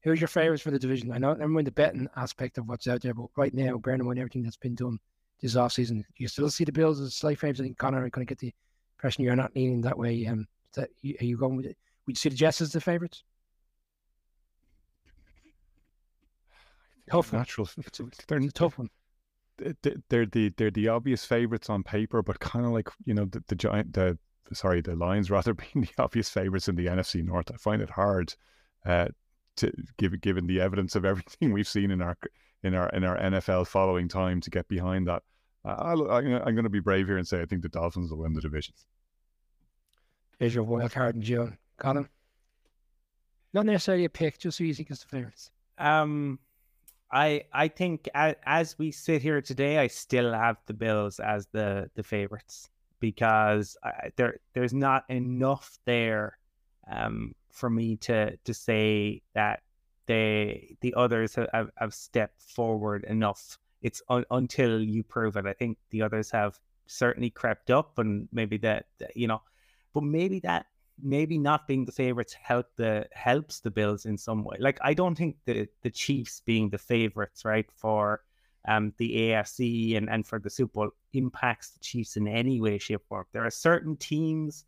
Who's your favourites for the division? I know I'm in the betting aspect of what's out there, but right now, bearing in mind everything that's been done this off season, you still see the Bills as slight favourites. I think Conor, are going to get the impression you're not leaning that way. Um, that are you going with it? Would you see the Jets as the favourites? Tough natural. It's a, they're a tough one. They're the they're the obvious favourites on paper, but kind of like you know the, the giant the sorry the Lions rather being the obvious favourites in the NFC North. I find it hard uh, to give given the evidence of everything we've seen in our in our in our NFL following time to get behind that. I, am going to be brave here and say I think the Dolphins will win the division. Is your wild card in June, Colm. Not necessarily a pick, just so easy because the favorites. Um, I I think as, as we sit here today, I still have the Bills as the the favorites because I, there there's not enough there um, for me to to say that they the others have, have stepped forward enough. It's un, until you prove it. I think the others have certainly crept up, and maybe that you know, but maybe that maybe not being the favorites help the helps the Bills in some way. Like I don't think the the Chiefs being the favorites, right, for um the AFC and, and for the Super Bowl impacts the Chiefs in any way, shape, or form. There are certain teams,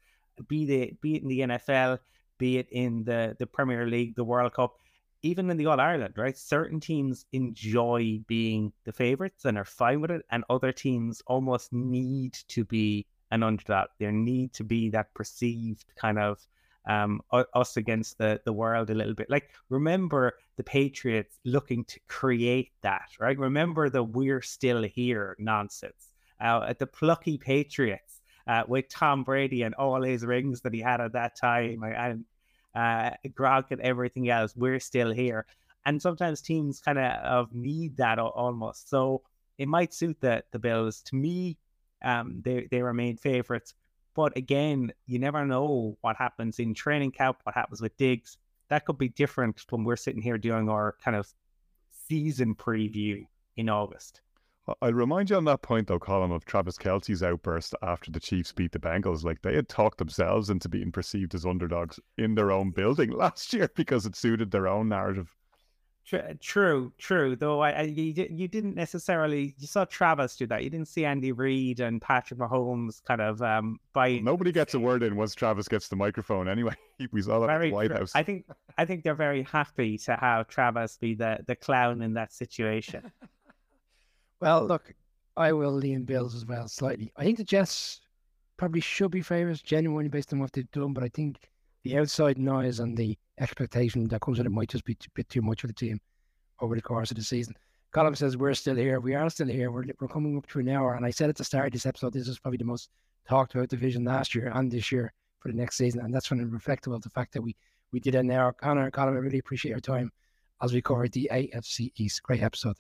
be they be it in the NFL, be it in the the Premier League, the World Cup, even in the All Ireland, right? Certain teams enjoy being the favorites and are fine with it, and other teams almost need to be and under that there need to be that perceived kind of um, us against the, the world a little bit. Like, remember the Patriots looking to create that, right? Remember the we're still here nonsense. Uh, at the plucky Patriots uh, with Tom Brady and all his rings that he had at that time and uh, Gronk and everything else, we're still here. And sometimes teams kind of need that almost. So it might suit the, the Bills. To me, um, they they remain favourites. But again, you never know what happens in training camp, what happens with Diggs. That could be different when we're sitting here doing our kind of season preview in August. I'll remind you on that point, though, Colm, of Travis Kelce's outburst after the Chiefs beat the Bengals. Like they had talked themselves into being perceived as underdogs in their own building last year because it suited their own narrative. True, true. Though I, I you, you didn't necessarily you saw Travis do that. You didn't see Andy Reid and Patrick Mahomes kind of um by. Nobody gets a word in once Travis gets the microphone. Anyway, we saw that very at the White true. House. I think I think they're very happy to have Travis be the the clown in that situation. well, look, I will lean Bills as well slightly. I think the Jets probably should be favourites, genuinely based on what they've done, but I think the outside noise and the expectation that comes with it might just be a bit too much for the team over the course of the season. Colm says we're still here. We are still here. We're, we're coming up to an hour. And I said at the start of this episode, this is probably the most talked about division last year and this year for the next season. And that's when reflective of the fact that we, we did an hour. Conor, Colm, I really appreciate your time as we covered the AFC East. Great episode.